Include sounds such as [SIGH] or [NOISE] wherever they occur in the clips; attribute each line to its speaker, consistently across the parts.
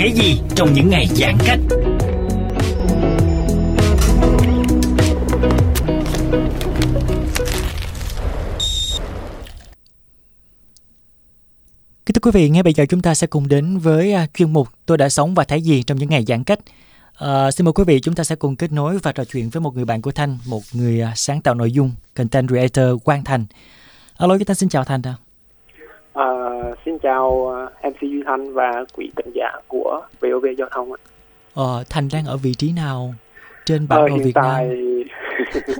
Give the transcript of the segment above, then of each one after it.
Speaker 1: Thế
Speaker 2: gì trong những ngày giãn cách? Kính thưa quý vị, ngay bây giờ chúng ta sẽ cùng đến với à, chuyên mục Tôi đã sống và thấy gì trong những ngày giãn cách. À, xin mời quý vị chúng ta sẽ cùng kết nối và trò chuyện với một người bạn của Thanh, một người à, sáng tạo nội dung, content creator Quang Thành. Alo, chúng ta xin chào Thành ạ.
Speaker 3: À, xin chào à, MC Duy Thanh và quý khán giả của VOV Giao thông.
Speaker 2: Ờ, Thành đang ở vị trí nào trên bản
Speaker 3: Ờ,
Speaker 2: đồ Việt
Speaker 3: tại
Speaker 2: Nam? [LAUGHS]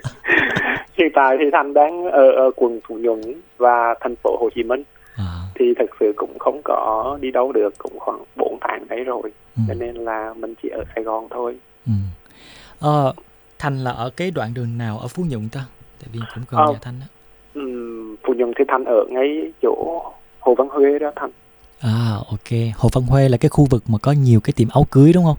Speaker 3: hiện tại thì Thanh đang ở, ở quận Phú Nhuận và thành phố Hồ Chí Minh
Speaker 2: À,
Speaker 3: thì thực sự cũng không có đi đâu được cũng khoảng 4 tháng đấy rồi
Speaker 2: ừ,
Speaker 3: cho nên là mình chỉ ở Sài Gòn thôi.
Speaker 2: ừ. Ờ, Thành là ở cái đoạn đường nào ở Phú Nhuận ta? Tại vì cũng gần
Speaker 3: Ờ.
Speaker 2: nhà Thanh á.
Speaker 3: Nhuận thì Thanh ở ngay chỗ Hồ Văn Huê đó Thanh.
Speaker 2: À, ok. Hồ Văn Huê là cái khu vực mà có nhiều cái tiệm áo cưới đúng không?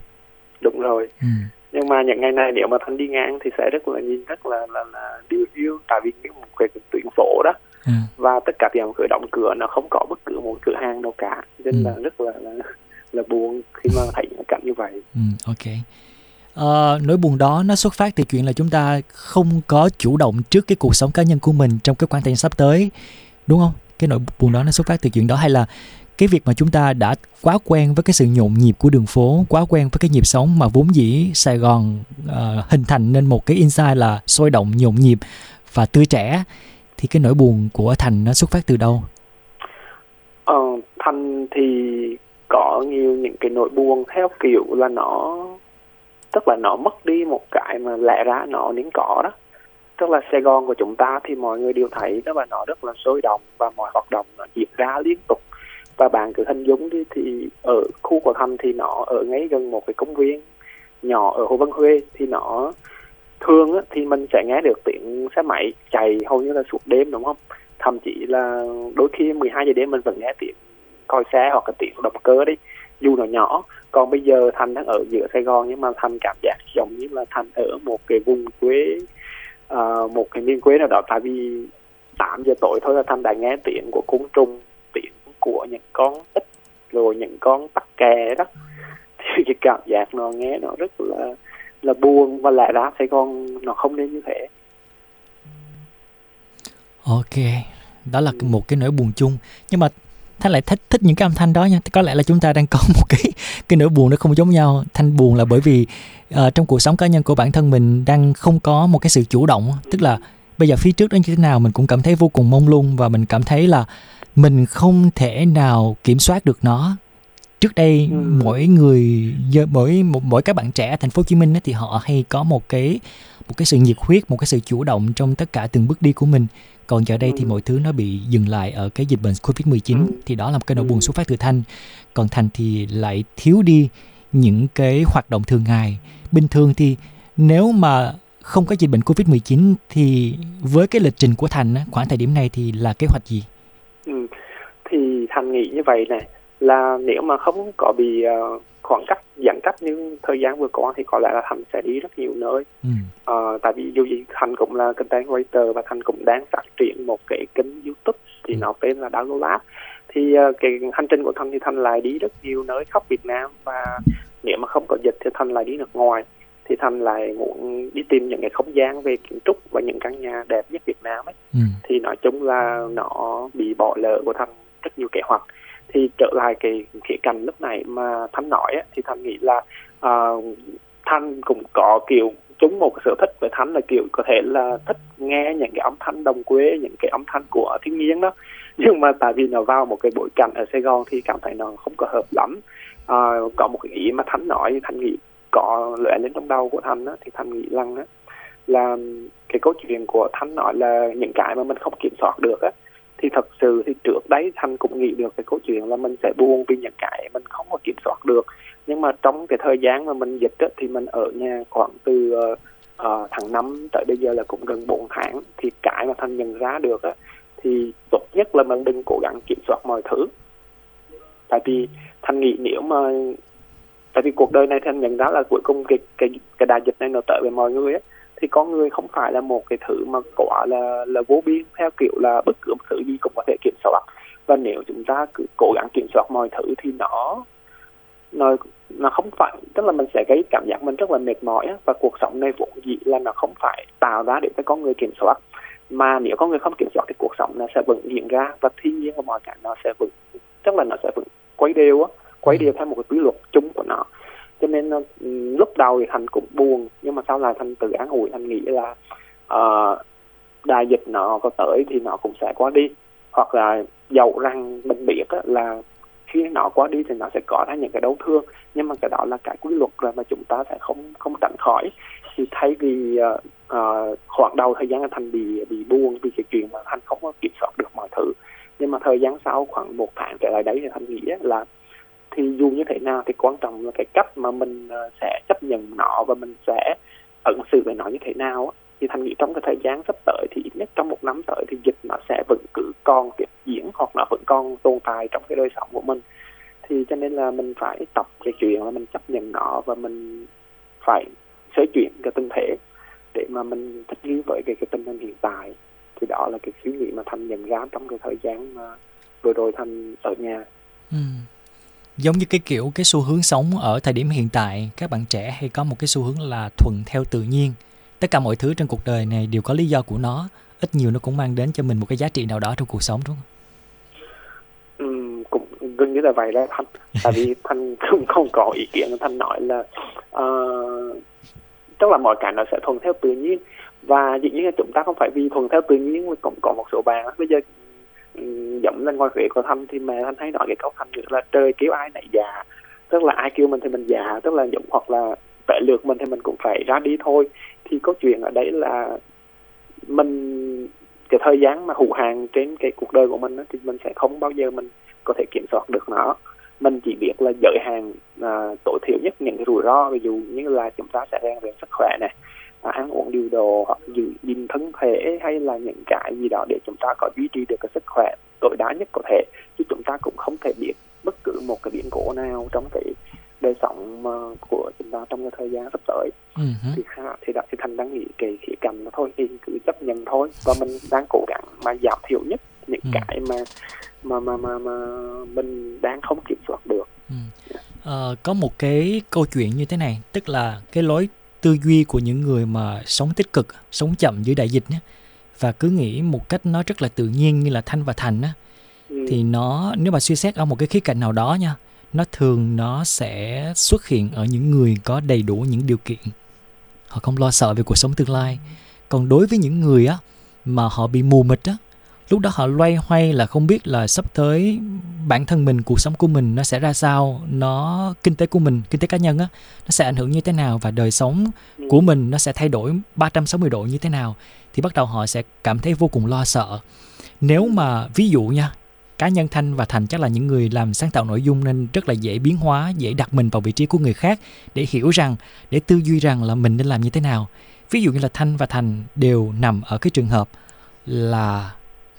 Speaker 3: Đúng rồi.
Speaker 2: Ừ.
Speaker 3: Nhưng mà những ngày này nếu mà Thanh đi ngang thì sẽ rất là nhìn rất là là, là điều yêu tại vì cái một cái tuyến phố đó
Speaker 2: Ừ.
Speaker 3: và tất cả tiệm cửa đóng cửa nó không có bất cứ một cửa hàng nào cả nên
Speaker 2: Ừ.
Speaker 3: là rất là, là là buồn khi mà thấy cảnh như vậy
Speaker 2: Ừ, ok uh, nỗi buồn đó nó xuất phát từ chuyện là chúng ta không có chủ động trước cái cuộc sống cá nhân của mình trong cái quan thời sắp tới, đúng không? Cái nỗi buồn đó nó xuất phát từ chuyện đó hay là cái việc mà chúng ta đã quá quen với cái sự nhộn nhịp của đường phố, quá quen với cái nhịp sống mà vốn dĩ Sài Gòn uh, hình thành nên một cái insight là sôi động, nhộn nhịp và tươi trẻ thì cái nỗi buồn của Thành nó xuất phát từ đâu?
Speaker 3: ờ, thành thì có nhiều những cái nỗi buồn theo kiểu là nó tức là nó mất đi một cái mà lẽ ra nó nên có đó. Tức là Sài Gòn của chúng ta thì mọi người đều thấy đó là nó rất là sôi động và mọi hoạt động nó diễn ra liên tục. Và bạn cứ hình dung đi thì ở khu của Thanh thì nó ở ngay gần một cái công viên nhỏ ở Hồ Văn Huê thì nó thường á, thì mình sẽ nghe được tiếng xe máy chạy hầu như là suốt đêm đúng không? Thậm chí là đôi khi 12 giờ đêm mình vẫn nghe tiếng coi xe hoặc là tiếng động cơ đi dù là nhỏ còn bây giờ thành đang ở giữa Sài Gòn nhưng mà thành cảm giác giống như là thành ở một cái vùng quê uh, một cái miền quê nào đó. Tại vì 8 giờ tối thôi là thành đã nghe tiếng của côn trùng tiếng của những con ếch rồi những con tắc kè đó. [LAUGHS] Thì cái cảm giác nó nghe nó rất là là buồn và lại ra Sài Gòn nó không nên như thế.
Speaker 2: Ok, đó là một cái nỗi buồn chung. Nhưng mà Thanh lại thích thích những cái âm thanh đó nha. Có lẽ là chúng ta đang có một cái cái nỗi buồn nó không giống nhau. Thanh buồn là bởi vì ờ, trong cuộc sống cá nhân của bản thân mình đang không có một cái sự chủ động, tức là bây giờ phía trước đó như thế nào mình cũng cảm thấy vô cùng mông lung và mình cảm thấy là mình không thể nào kiểm soát được nó. Trước đây
Speaker 3: Ừ.
Speaker 2: mỗi người mỗi mỗi, các bạn trẻ ở thành phố Hồ Chí Minh á, thì họ hay có một cái một cái sự nhiệt huyết, một cái sự chủ động trong tất cả từng bước đi của mình. Còn giờ đây thì
Speaker 3: Ừ.
Speaker 2: mọi thứ nó bị dừng lại ở cái dịch bệnh Covid-19
Speaker 3: Ừ.
Speaker 2: thì đó là một cái nỗi
Speaker 3: Ừ.
Speaker 2: buồn xuất phát từ Thanh. Còn Thành thì lại thiếu đi những cái hoạt động thường ngày. Bình thường thì nếu mà không có dịch bệnh Covid-19 thì với cái lịch trình của Thành á, khoảng thời điểm này thì là kế hoạch gì?
Speaker 3: Ừ. Thì Thành nghĩ như vậy này là nếu mà không có bị ờ, khoảng cách giãn cách như thời gian vừa qua thì có lẽ là Thành sẽ đi rất nhiều nơi.
Speaker 2: Ừ.
Speaker 3: Ờ, tại vì dù gì Thành cũng là content creator và Thành cũng đang phát triển một cái kênh YouTube thì ừ. nó tên là Download Lab thì uh, cái hành trình của thanh thì thanh lại đi rất nhiều nơi khắp Việt Nam và nếu mà không có dịch thì thanh lại đi nước ngoài thì thanh lại muốn đi tìm những cái không gian về kiến trúc và những căn nhà đẹp nhất Việt Nam ấy ừ. thì nói chung là nó bị bỏ lỡ của thanh rất nhiều kế hoạch thì trở lại cái khía cạnh lúc này mà thanh nói ấy, thì thanh nghĩ là uh, thanh cũng có kiểu chúng một sở thích về thanh là kiểu có thể là thích nghe những cái âm thanh đồng quê những cái âm thanh của thiên nhiên đó. [LAUGHS] Nhưng mà tại vì nó vào một cái bối cảnh ở Sài Gòn thì cảm thấy nó không có hợp lắm. À, có một cái ý mà thanh nói thanh nghĩ có lệ lên trong đầu của thanh đó, thì thanh nghĩ rằng á, là cái câu chuyện của thanh nói là những cái mà mình không kiểm soát được á thì thật sự thì trước đấy Thanh cũng nghĩ được cái câu chuyện là mình sẽ buồn vì những cái mình không có kiểm soát được. Nhưng mà trong cái thời gian mà mình dịch đó, thì mình ở nhà khoảng từ uh, uh, tháng năm tới bây giờ là cũng gần 4 tháng thì cái mà Thanh nhận ra được á thì tốt nhất là mình đừng cố gắng kiểm soát mọi thứ. Tại vì thanh nghĩ nếu mà tại vì cuộc đời này thanh nhận ra là cuối cùng cái cái cái đại dịch này nó tới với mọi người á thì con người không phải là một cái thứ mà quả là là vô biên theo kiểu là bất cứ một thứ gì cũng có thể kiểm soát. Và nếu chúng ta cứ cố gắng kiểm soát mọi thứ thì nó nó nó không phải tức là mình sẽ gây cảm giác mình rất là mệt mỏi và cuộc sống này vốn dĩ là nó không phải tạo ra để cho con người kiểm soát. Mà nếu con người không kiểm soát thì cuộc sống nó sẽ vẫn diễn ra và thiên nhiên và mọi cảnh nó sẽ vẫn tức là nó sẽ vẫn quay đều á quay đều theo một cái quy luật chung của nó cho nên ờ, lúc đầu thì thành cũng buồn nhưng mà sau này thành tự án ủi thành nghĩ là uh, đại dịch nó có tới thì nó cũng sẽ qua đi. Hoặc là dầu rằng mình biết á, là khi nó qua đi thì nó sẽ có ra những cái đau thương. Nhưng mà cái đó là cái quy luật rồi mà chúng ta sẽ không không tránh khỏi. Thì thay vì uh, uh, khoảng đầu thời gian thành bị bị buồn vì cái chuyện mà thành không có kiểm soát được mọi thứ nhưng mà thời gian sau khoảng một tháng trở lại đấy thì thành nghĩ là thì dù như thế nào thì quan trọng là cái cách mà mình ờ, sẽ chấp nhận nó và mình sẽ ứng xử với nó như thế nào thì thành nghĩ trong cái thời gian sắp tới thì ít nhất trong một năm tới thì dịch nó sẽ vẫn cứ còn tiếp diễn hoặc là vẫn còn tồn tại trong cái đời sống của mình. Thì cho nên là mình phải tập cái chuyện là mình chấp nhận nó và mình phải xoay chuyển cái tinh thể để mà mình thích nghi với cái, cái tình hình hiện tại. Thì đó là cái suy nghĩ mà thành nhận ra trong cái thời gian mà vừa rồi thành ở nhà. Ừ
Speaker 2: giống như cái kiểu cái xu hướng sống ở thời điểm hiện tại các bạn trẻ hay có một cái xu hướng là thuận theo tự nhiên. Tất cả mọi thứ trên cuộc đời này đều có lý do của nó ít nhiều nó cũng mang đến cho mình một cái giá trị nào đó trong cuộc sống đúng không?
Speaker 3: Ừ, cũng gần như là vậy đó thanh. Tại vì thanh [LAUGHS] cũng không có ý kiến thanh nói là ờ, uh, tức là mọi cái nó sẽ thuận theo tự nhiên. Và dĩ nhiên là chúng ta không phải vì thuận theo tự nhiên mà cũng có một số bạn bây giờ dẫm lên ngoài vị của Thanh thì mẹ Thanh thấy nói cái câu Thanh là trời kêu ai này già. Tức là ai kêu mình thì mình già tức là dũng hoặc là tệ lượt mình thì mình cũng phải ra đi thôi. Thì có chuyện ở đấy là mình cái thời gian mà hụ hàng trên cái cuộc đời của mình đó, thì mình sẽ không bao giờ mình có thể kiểm soát được nó. Mình chỉ biết là giới hạn à, tối thiểu nhất những cái rủi ro ví dụ như là chúng ta sẽ rèn luyện sức khỏe này ăn uống điều độ hoặc giữ gìn thân thể hay là những cái gì đó để chúng ta có duy trì được cái sức khỏe tối đa nhất có thể chứ chúng ta cũng không thể biết bất cứ một cái biến cố nào trong cái đời sống uh, của chúng ta trong cái thời gian sắp tới uh-huh. thì thì đã thì thành đang nghĩ cái khía cạnh nó thôi thì cứ chấp nhận thôi và mình đang cố gắng mà giảm thiểu nhất những uh-huh. cái mà mà mà mà mà mình đang không kiểm soát được. Ừ.
Speaker 2: À, có một cái câu chuyện như thế này, tức là cái lối tư duy của những người mà sống tích cực, sống chậm dưới đại dịch nhé, và cứ nghĩ một cách nó rất là tự nhiên như là thanh và thành á, ừ. thì nó nếu mà suy xét ở một cái khía cạnh nào đó nha, nó thường nó sẽ xuất hiện ở những người có đầy đủ những điều kiện. Họ không lo sợ về cuộc sống tương lai. Còn đối với những người á mà họ bị mù mịt á lúc đó họ loay hoay là không biết là sắp tới bản thân mình cuộc sống của mình nó sẽ ra sao nó kinh tế của mình kinh tế cá nhân á nó sẽ ảnh hưởng như thế nào và đời sống của mình nó sẽ thay đổi 360 độ như thế nào thì bắt đầu họ sẽ cảm thấy vô cùng lo sợ. Nếu mà ví dụ nha cá nhân thanh và thành chắc là những người làm sáng tạo nội dung nên rất là dễ biến hóa dễ đặt mình vào vị trí của người khác để hiểu rằng để tư duy rằng là mình nên làm như thế nào. Ví dụ như là thanh và thành đều nằm ở cái trường hợp là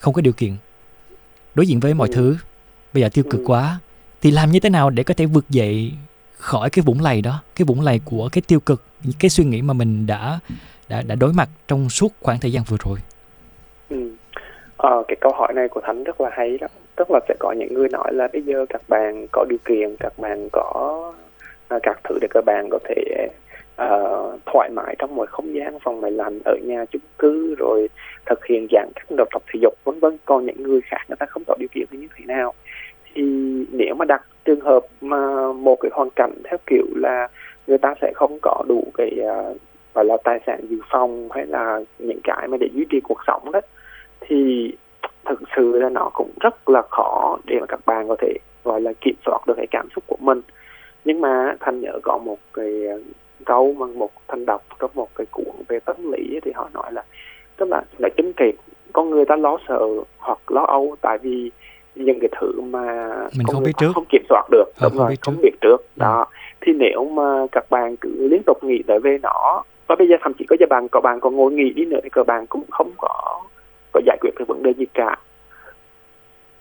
Speaker 2: không có điều kiện đối diện với mọi thứ bây giờ tiêu cực quá thì làm như thế nào để có thể vượt dậy khỏi cái vũng lầy đó cái vũng lầy của cái tiêu cực cái suy nghĩ mà mình đã đã đã đối mặt trong suốt khoảng thời gian vừa rồi
Speaker 3: ừ. à, cái câu hỏi này của Thánh rất là hay đó. Tức là sẽ có những người nói là bây giờ các bạn có điều kiện, các bạn có ờ, các thứ để các bạn có thể uh, thoải mái trong một không gian phòng máy lạnh ở nhà chung cư rồi thực hiện giãn cách độc tập thể dục vân vân. Còn những người khác người ta không có điều kiện như thế nào? Thì nếu mà đặt trường hợp mà một cái hoàn cảnh theo kiểu là người ta sẽ không có đủ cái uh, gọi là tài sản dự phòng hay là những cái mà để duy trì cuộc sống đó thì thực sự là nó cũng rất là khó để mà các bạn có thể gọi là kiểm soát được cái cảm xúc của mình nhưng mà thanh nhớ có một cái à, câu mà một thanh đọc trong một cái cuốn về tâm lý thì họ nói là tức là là chính kỳ con người ta lo sợ hoặc lo âu tại vì những cái thứ mà
Speaker 2: mình không biết trước.
Speaker 3: không kiểm soát được.
Speaker 2: Ờ,
Speaker 3: đúng
Speaker 2: không
Speaker 3: rồi
Speaker 2: biết
Speaker 3: không biết trước. Đó. Thì nếu mà các bạn cứ liên tục nghĩ tới về nó và bây giờ thậm chí có giờ bạn có bạn còn ngồi nghỉ đi nữa thì các bạn cũng không có có giải quyết được vấn đề gì cả.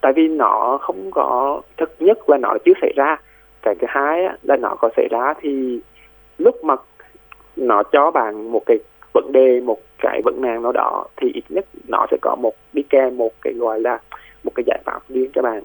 Speaker 3: Tại vì nó không có thực nhất là nó chưa xảy ra. Cái thứ hai là nó có xảy ra thì lúc mà nó cho bạn một cái vấn đề, một cái vấn nạn nào đó, thì ít nhất nó sẽ có một đi kèm một cái gọi là một cái giải pháp riêng cho bạn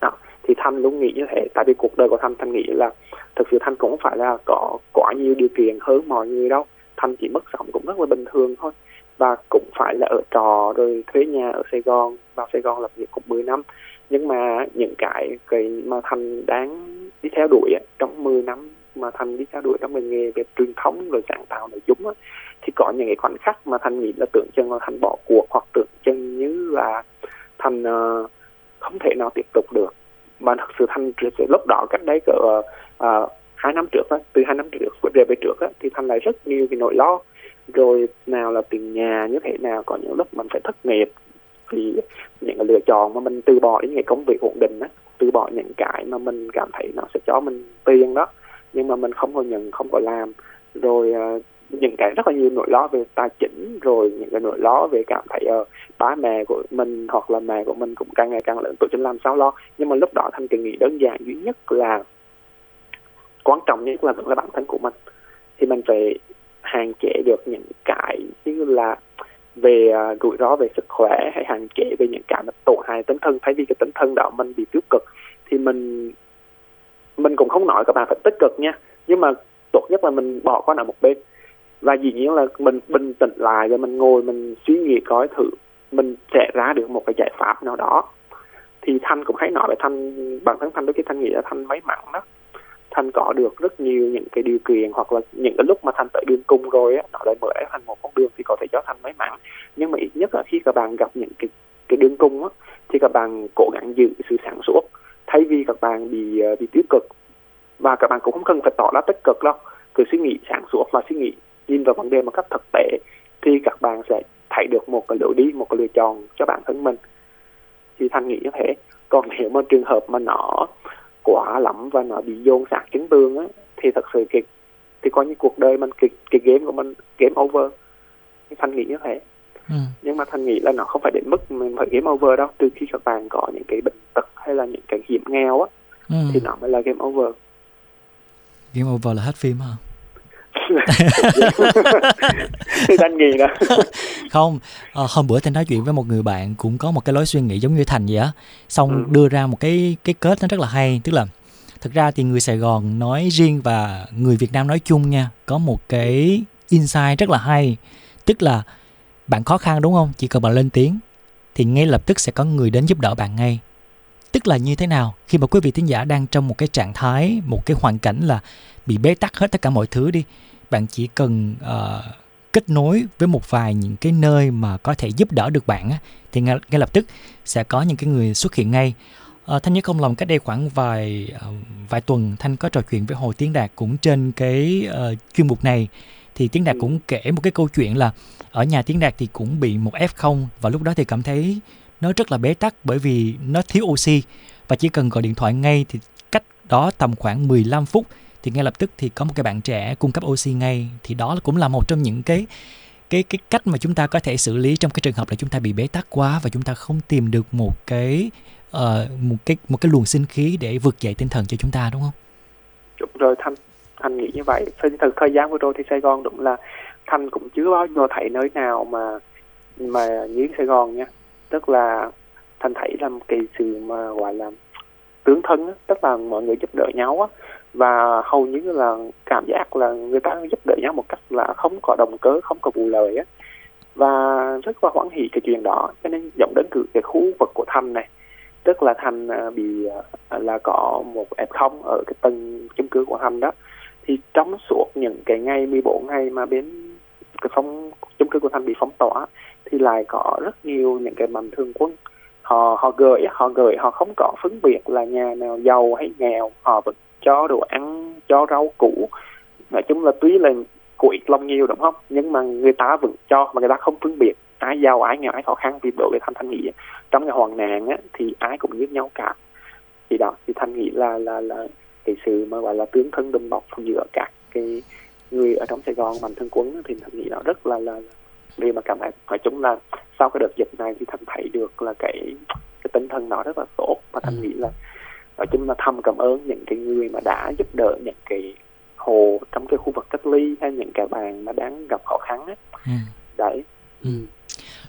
Speaker 3: đó. thì thanh luôn nghĩ như thế, tại vì cuộc đời của thanh thanh nghĩ là thực sự thanh cũng không phải là có quá nhiều điều kiện hơn mọi người đâu thanh chỉ mất sống cũng rất là bình thường thôi, và cũng phải là ở trò rồi thuê nhà ở Sài Gòn, vào Sài Gòn lập nghiệp cũng 10 năm nhưng mà những cái cái mà thành đáng đi theo đuổi trong 10 năm mà thành đi theo đuổi trong ngành nghề về truyền thống rồi sáng tạo nội dung á, thì có những cái khoảnh khắc mà thành nghĩ là tưởng chừng là thành bỏ cuộc hoặc tưởng chừng như là thành uh, ờ, không thể nào tiếp tục được. Mà thật sự thành lúc đó cách đấy cỡ uh, hai năm trước á, từ hai năm trước về về trước á, thì thành lại rất nhiều cái nỗi lo. Rồi nào là tiền nhà như thế nào có những lúc mình phải thất nghiệp thì những cái lựa chọn mà mình từ bỏ những cái công việc ổn định á từ bỏ những cái mà mình cảm thấy nó sẽ cho mình tiền đó nhưng mà mình không có nhận không có làm. Rồi uh, những cái rất là nhiều nỗi lo về tài chính rồi những cái nỗi lo về cảm thấy uh, ba mẹ của mình hoặc là mẹ của mình cũng càng ngày càng lớn tuổi cho làm sao lo. Nhưng mà lúc đó thành kỳ nghĩ đơn giản duy nhất là quan trọng nhất là vẫn là bản thân của mình. Thì mình phải hạn chế được những cái như là về uh, rủi ro về sức khỏe hay hạn chế về những cái mà tổn hại tinh thần. Thay vì cái tinh thần đó mình bị tiêu cực thì mình mình cũng không nói các bạn phải tích cực nha, nhưng mà tốt nhất là mình bỏ qua ở một bên. Và dĩ nhiên là mình bình tĩnh lại và mình ngồi, mình suy nghĩ coi thử, mình sẽ ra được một cái giải pháp nào đó. Thì thanh cũng thấy nói về thanh, bản thân thanh đôi khi thanh nghĩ là thanh may mắn đó thanh có được rất nhiều những cái điều kiện hoặc là những cái lúc mà thanh tới đường cung rồi á nó lại mở thành một con đường thì có thể cho thanh may mắn. Nhưng mà ít nhất là khi các bạn gặp những cái cái đường cung á, thì các bạn cố gắng giữ sự sáng suốt thay vì các bạn bị ờ, bị tiêu cực. Và các bạn cũng không cần phải tỏ ra tích cực đâu. Cứ suy nghĩ sáng suốt và suy nghĩ, nhìn vào vấn đề một cách thực tế thì các bạn sẽ thấy được một cái lối đi, một cái lựa chọn cho bản thân mình. Thì thanh nghĩ như thế. Còn nếu mà trường hợp mà nó quá lắm và nó bị dồn sạc chứng tương á, thì thật sự kịch, thì coi như cuộc đời mình, kịch, cái game của mình, game over. Thì thanh nghĩ như thế
Speaker 2: ừ.
Speaker 3: nhưng mà thanh nghĩ là nó không phải đến mức mình phải game over đâu. Từ khi các bạn có những cái bệnh tật hay là những cái hiểm nghèo á
Speaker 2: ừ.
Speaker 3: thì nó mới là game over.
Speaker 2: Game over là hết phim hả? [LAUGHS]
Speaker 3: Thì thanh nghĩ đó. [LAUGHS]
Speaker 2: Không à, hôm bữa thanh nói chuyện với một người bạn cũng có một cái lối suy nghĩ giống như thành vậy á. Xong ừ. đưa ra một cái cái kết nó rất là hay. Tức là thực ra thì người Sài Gòn nói riêng và người Việt Nam nói chung nha có một cái insight rất là hay. Tức là bạn khó khăn đúng không? Chỉ cần bạn lên tiếng thì ngay lập tức sẽ có người đến giúp đỡ bạn ngay. Tức là như thế nào? Khi mà quý vị thính giả đang trong một cái trạng thái một cái hoàn cảnh là bị bế tắc hết tất cả mọi thứ đi bạn chỉ cần uh, kết nối với một vài những cái nơi mà có thể giúp đỡ được bạn á, thì ngay, ngay lập tức sẽ có những cái người xuất hiện ngay. Uh, thanh nhớ không lòng cách đây khoảng vài uh, vài tuần thanh có trò chuyện với hồ tiến đạt cũng trên cái uh, chuyên mục này thì tiến đạt cũng kể một cái câu chuyện là ở nhà tiến đạt thì cũng bị một f0 và lúc đó thì cảm thấy nó rất là bế tắc bởi vì nó thiếu oxy. Và chỉ cần gọi điện thoại ngay thì cách đó tầm khoảng 15 phút thì ngay lập tức thì có một cái bạn trẻ cung cấp oxy ngay. Thì đó cũng là một trong những cái cái cái cách mà chúng ta có thể xử lý trong cái trường hợp là chúng ta bị bế tắc quá và chúng ta không tìm được một cái uh, một cái một cái luồng sinh khí để vực dậy tinh thần cho chúng ta đúng không?
Speaker 3: Đúng rồi thanh thanh nghĩ như vậy. thật thời gian vừa rồi thì Sài Gòn đúng là thanh cũng chưa bao giờ thấy nơi nào mà mà như Sài Gòn nha. Tức là thành thấy là một cái sự mà gọi là tướng thân á, tức là mọi người giúp đỡ nhau á. Và hầu như là cảm giác là người ta giúp đỡ nhau một cách là không có động cơ không có vụ lời á. Và rất là hoan hỷ cái chuyện đó. Cho nên dẫn đến cử cái khu vực của thành này tức là thành à, bị à, là có một f không ở cái tầng chung cư của thành đó thì trong suốt những cái ngày 14 ngày mà bên cái phong chung cư của thành bị phong tỏa thì lại có rất nhiều những cái mạnh thường quân. Họ họ gửi họ gửi họ không có phân biệt là nhà nào giàu hay nghèo. Họ vẫn cho đồ ăn cho rau củ. Nói chung là tuy là của ít lòng nhiều đúng không? Nhưng mà người ta vẫn cho mà người ta không phân biệt ai giàu ai nghèo ai khó khăn. Vì đối với thanh thanh nghĩ trong ngày hoàn nạn á, thì ai cũng giúp nhau cả. Thì đó thì thanh nghĩ là là là cái sự mà gọi là tướng thân đùm bọc giữa các cái người ở trong Sài Gòn mạnh thân quấn thì thanh nghĩ nó rất là là vì mà cảm thấy nói chung là sau cái đợt dịch này thì thanh thấy được là cái cái tinh thần nó rất là tốt và thanh nghĩ là nói chung là thầm cảm ơn những cái người mà đã giúp đỡ những cái hồ trong cái khu vực cách ly hay những cái bàn mà đang gặp khó khăn ấy. Ừ. đấy
Speaker 2: ừ.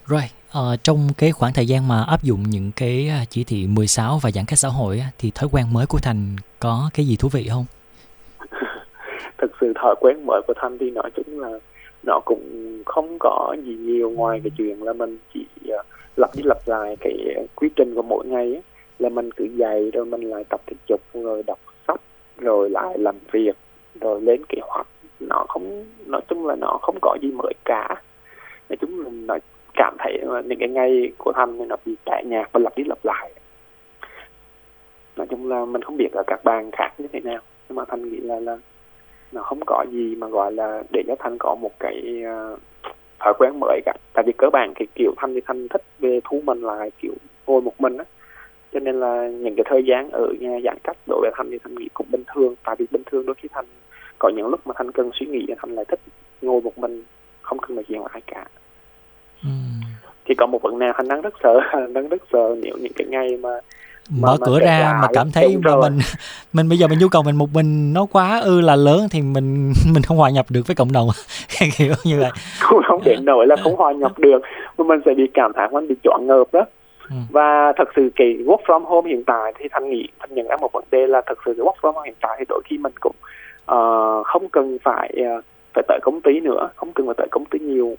Speaker 2: Rồi, uh, trong cái khoảng thời gian mà áp dụng những cái à, chỉ thị 16 và giãn cách xã hội thì thói quen mới của Thành có cái gì thú vị không? [LAUGHS]
Speaker 3: Thực sự thói quen mới của Thành thì nói chung là nó cũng không có gì nhiều ngoài cái chuyện là mình chỉ à, lặp đi lặp lại cái quy trình của mỗi ngày ấy. là mình cứ dậy rồi mình lại tập thể dục rồi đọc sách rồi lại làm việc rồi lên kế hoạch nó không nói chung là nó không có gì mới cả nói chung là nói cảm thấy những cái ngày của thanh nó bị tẻ nhạt và lặp đi lặp lại. Nói chung là mình không biết là các bạn khác như thế nào nhưng mà thanh nghĩ là là nó không có gì mà gọi là để cho thanh có một cái uh, thói quen mới cả. Tại vì cơ bản cái kiểu thanh thì thanh thích về thu mình lại kiểu ngồi một mình á. Cho nên là những cái thời gian ở nhà giãn cách đối với thanh thì thanh nghĩ cũng bình thường. Tại vì bình thường đôi khi thanh có những lúc mà thanh cần suy nghĩ thanh lại thích ngồi một mình không cần nói chuyện với ai cả. Ừ thì có một vấn đề thanh đang rất sợ [LAUGHS] đang rất sợ nếu những cái ngày mà
Speaker 2: mở mà cửa ra lại, mà cảm thấy mà mình [LAUGHS] mình bây giờ mình nhu cầu mình một mình nó quá ư là lớn thì mình [LAUGHS] mình không hòa nhập được với cộng đồng. Kiểu như vậy.
Speaker 3: Không không đến nổi là không hòa nhập được mà mình sẽ bị cảm thấy mình bị chọn ngợp đó. Ừ. và thật sự cái work from home hiện tại thì thanh nghĩ thanh nhận ra một vấn đề là thật sự cái work from home hiện tại thì đôi khi mình cũng uh, không cần phải uh, phải tới công ty nữa không cần phải tới công ty nhiều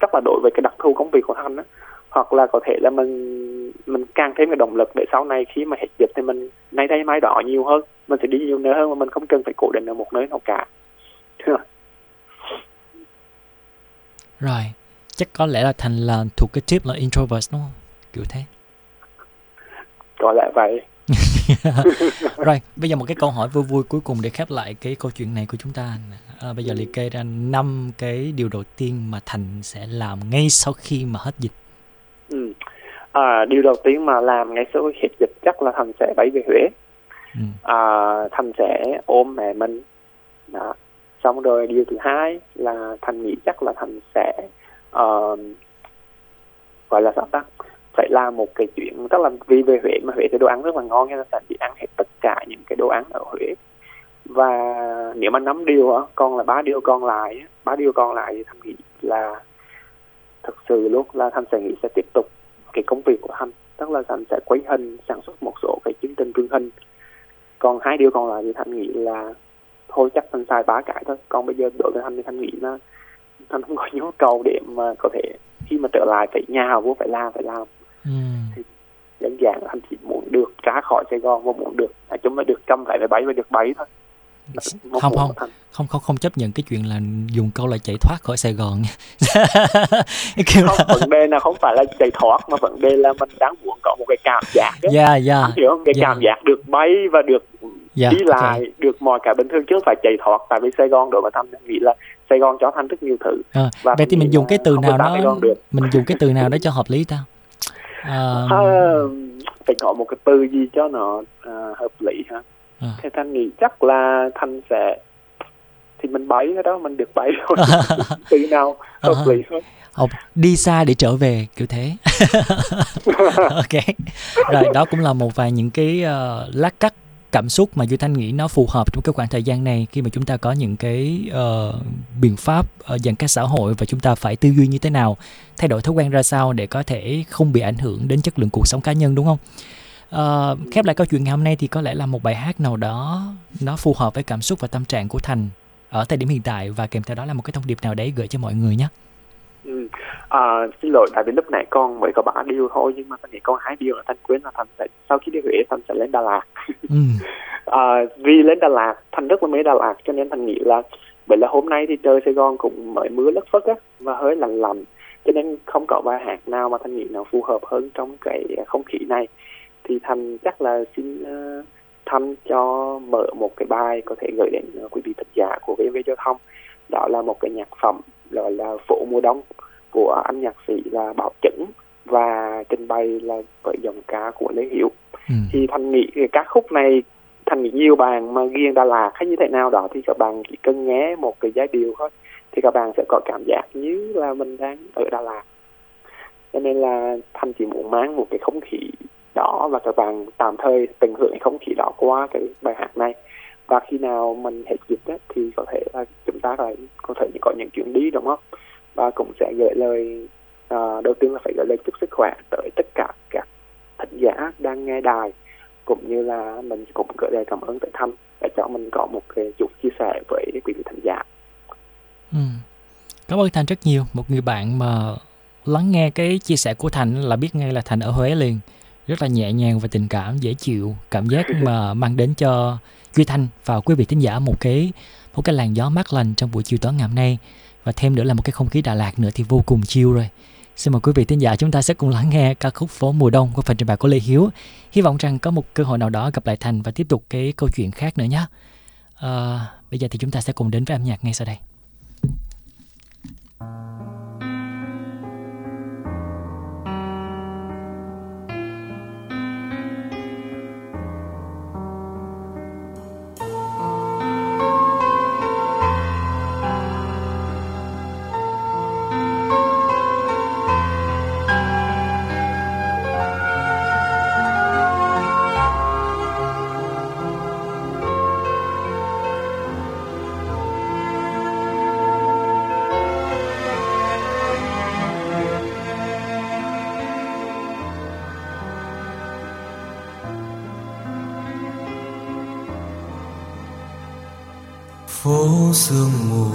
Speaker 3: chắc là đối với cái đặc thù công việc của thanh á. Hoặc là có thể là mình mình càng thêm cái động lực để sau này khi mà hết dịch thì mình nay đây mai đó nhiều hơn. Mình sẽ đi nhiều nơi hơn mà mình không cần phải cố định ở một nơi nào cả. [LAUGHS]
Speaker 2: Rồi chắc có lẽ là thành là thuộc cái tip là introvert đúng không? Kiểu thế.
Speaker 3: Có lẽ vậy [LAUGHS]
Speaker 2: rồi bây giờ một cái câu hỏi vui vui cuối cùng để khép lại cái câu chuyện này của chúng ta à, bây giờ liệt kê ra năm cái điều đầu tiên mà thành sẽ làm ngay sau khi mà hết dịch
Speaker 3: ừ. à, điều đầu tiên mà làm ngay sau khi hết dịch chắc là thành sẽ bay về huế ừ. à, thành sẽ ôm mẹ mình đó. xong rồi điều thứ hai là thành nghĩ chắc là thành sẽ uh, gọi là sao ta phải làm một cái chuyện tức là vì về Huế mà Huế thì đồ ăn rất là ngon nên là chỉ ăn hết tất cả những cái đồ ăn ở Huế. Và nếu mà nắm điều á, con là ba điều còn lại ba điều còn lại thì thành nghĩ là thực sự luôn là thành sẽ nghĩ sẽ tiếp tục cái công việc của thành tức là thành sẽ quấy hình sản xuất một số cái chương trình truyền hình. Còn hai điều còn lại thì thành nghĩ là thôi chắc thành xài ba cái thôi. Còn bây giờ đối với thành thì thành nghĩ là thành không có nhu cầu để mà có thể khi mà trở lại phải nhà vô phải làm phải làm thì đơn giản anh chỉ muốn được ra khỏi Sài Gòn và muốn được nói chung là được trăm lại bay và được bay thôi.
Speaker 2: Không không. không không không chấp nhận cái chuyện là dùng câu là chạy thoát khỏi Sài Gòn. [LAUGHS]
Speaker 3: Kiểu không vấn đề là không phải là chạy thoát mà vấn đề là mình đang muốn có một cái cảm giác
Speaker 2: đó. yeah, yeah,
Speaker 3: hiểu không? Cái yeah. cảm giác được bay và được yeah, đi lại okay. được mọi cái bình thường chứ phải chạy thoát. Tại vì Sài Gòn đội mà thăm nghĩ là Sài Gòn cho thanh rất nhiều thứ.
Speaker 2: À, và vậy thì mình dùng cái từ nào đó mình dùng cái từ nào đó cho hợp lý ta
Speaker 3: à, phải có một cái từ gì cho nó uh, hợp lý ha? À. thì thanh nghĩ chắc là thanh sẽ thì mình bay cái đó mình được bay thôi. [LAUGHS] Từ nào hợp lý thôi
Speaker 2: học đi xa để trở về kiểu thế. [LAUGHS] [LAUGHS] Ok. Rồi đó cũng là một vài những cái uh, lát cắt cảm xúc mà Duy Thanh nghĩ nó phù hợp trong cái khoảng thời gian này khi mà chúng ta có những cái uh, biện pháp uh, giãn cách xã hội và chúng ta phải tư duy như thế nào, thay đổi thói quen ra sao để có thể không bị ảnh hưởng đến chất lượng cuộc sống cá nhân đúng không? Uh, khép lại câu chuyện ngày hôm nay thì có lẽ là một bài hát nào đó nó phù hợp với cảm xúc và tâm trạng của Thành ở thời điểm hiện tại và kèm theo đó là một cái thông điệp nào đấy gửi cho mọi người nhé.
Speaker 3: Ừ. À, xin lỗi tại vì lúc nãy con mới có ba điều thôi nhưng mà tôi nghĩ con hai điều là thành quên là thành sẽ sau khi đi huế thành sẽ lên đà lạt ừ. [LAUGHS] à, vì lên đà lạt thành rất là mê đà lạt cho nên thành nghĩ là bởi là hôm nay thì trời sài gòn cũng mới mưa lất phất á và hơi lạnh lạnh cho nên không có bài hát nào mà thành nghĩ nào phù hợp hơn trong cái không khí này thì thành chắc là xin uh, thanh cho mở một cái bài có thể gửi đến uh, quý vị thính giả của VV giao thông đó là một cái nhạc phẩm gọi là phổ mùa đông của anh nhạc sĩ là bảo chẩn và trình bày là với dòng ca của lê hiểu. Ừ. thì thành nghĩ cái ca khúc này thành nghĩ nhiều bạn mà ghiền đà lạt hay như thế nào đó thì các bạn chỉ cần nghe một cái giai điệu thôi thì các bạn sẽ có cảm giác như là mình đang ở đà lạt. Cho nên là thành chỉ muốn mang một cái không khí đó và các bạn tạm thời tận hưởng không khí đó qua cái bài hát này và khi nào mình hết dịch ấy, thì có thể là chúng ta phải có thể có những chuyến đi đúng không và cũng sẽ gửi lời à, đầu tiên là phải gửi lời chúc sức khỏe tới tất cả các thính giả đang nghe đài cũng như là mình cũng gửi lời cảm ơn tới thăm để cho mình có một cái chút chia sẻ với quý vị thính giả.
Speaker 2: Ừ. Cảm ơn Thành rất nhiều, một người bạn mà lắng nghe cái chia sẻ của Thành là biết ngay là Thành ở Huế liền rất là nhẹ nhàng và tình cảm dễ chịu cảm giác mà [LAUGHS] mang đến cho Duy Thanh và quý vị thính giả một cái một cái làn gió mát lành trong buổi chiều tối ngày hôm nay và thêm nữa là một cái không khí Đà Lạt nữa thì vô cùng chill rồi. Xin mời quý vị thính giả chúng ta sẽ cùng lắng nghe ca khúc Phố mùa đông của phần trình bày của Lê Hiếu. Hy vọng rằng có một cơ hội nào đó gặp lại Thành và tiếp tục cái câu chuyện khác nữa nhé. À, bây giờ thì chúng ta sẽ cùng đến với âm nhạc ngay sau đây.
Speaker 4: Phố sương mù,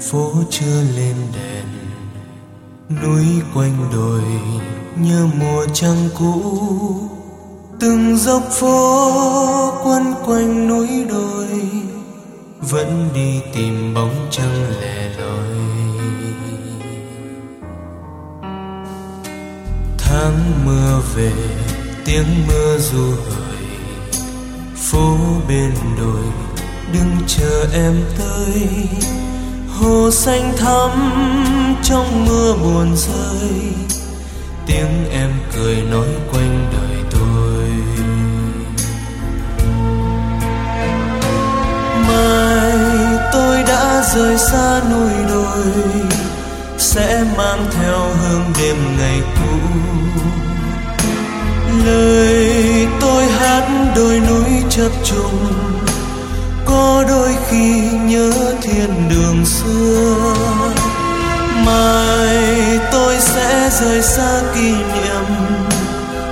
Speaker 4: phố chưa lên đèn. Núi quanh đồi như mùa trăng cũ. Từng dốc phố quấn quanh núi đồi, vẫn đi tìm bóng trăng lẻ loi. Tháng mưa về, tiếng mưa du hời, phố bên đồi đừng chờ em tới. Hồ xanh thắm trong mưa buồn rơi. Tiếng em cười nói quanh đời tôi. Mai tôi đã rời xa núi đồi, sẽ mang theo hương đêm ngày cũ. Lời tôi hát đôi núi chập trùng có đôi khi nhớ thiên đường xưa. Mai tôi sẽ rời xa kỷ niệm,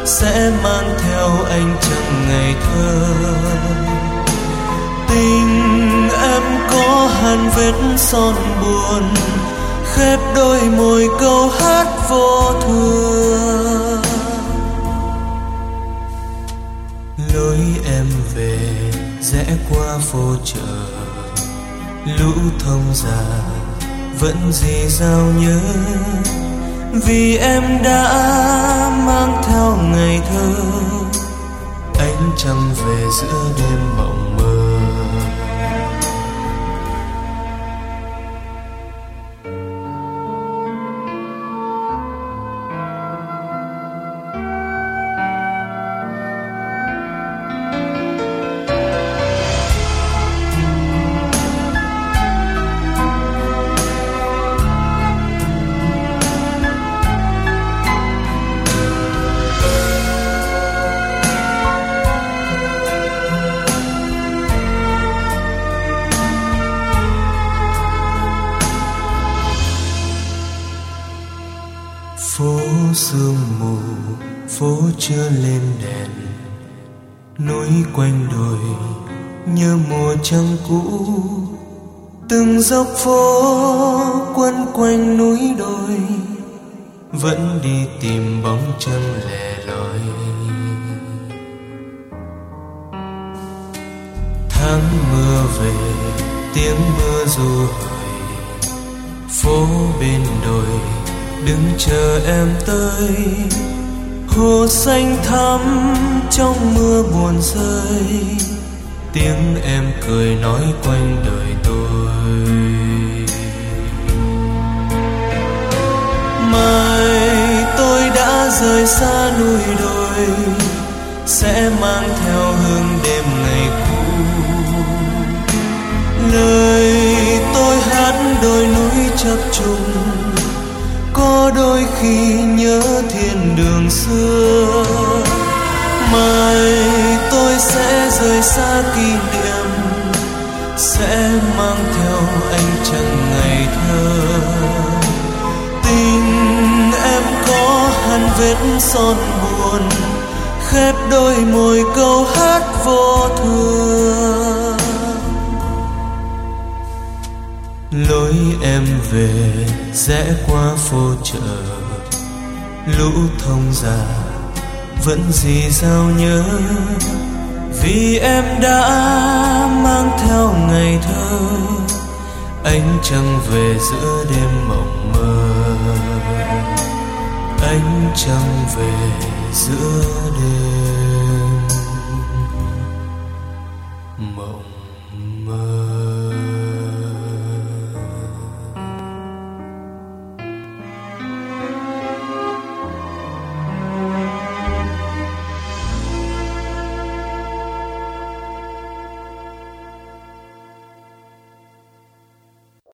Speaker 4: sẽ mang theo anh chẳng ngày thơ. Tình em có hàn vết son buồn, khép đôi môi câu hát vô thường lối em về rẽ qua phố chợ. Lũ thông già vẫn gì giao nhớ. Vì em đã mang theo ngày thơ. Ánh trăng về giữa đêm mộng. Chưa lên đèn. Núi quanh đồi như mùa trăng cũ. Từng dốc phố quanh quanh núi đồi, vẫn đi tìm bóng trăng lẻ loi. Tháng mưa về, tiếng mưa dù hỏi phố bên đồi, đứng chờ em tới hồ xanh thắm trong mưa buồn rơi, tiếng em cười nói quanh đời tôi. Mai tôi đã rời xa núi đồi, sẽ mang theo hương đêm ngày cũ. Lời tôi hát đôi núi chập trùng có đôi khi nhớ thiên đường xưa. Mai tôi sẽ rời xa kỷ niệm, sẽ mang theo anh chẳng ngày thơ. Tình em có hằn vết son buồn, khép đôi môi câu hát vô thường. Lối em về rẽ qua phố chợ. Lũ thông già vẫn gì sao nhớ? Vì em đã mang theo ngày thơ anh chẳng về giữa đêm mộng mơ. Anh chẳng về giữa đêm.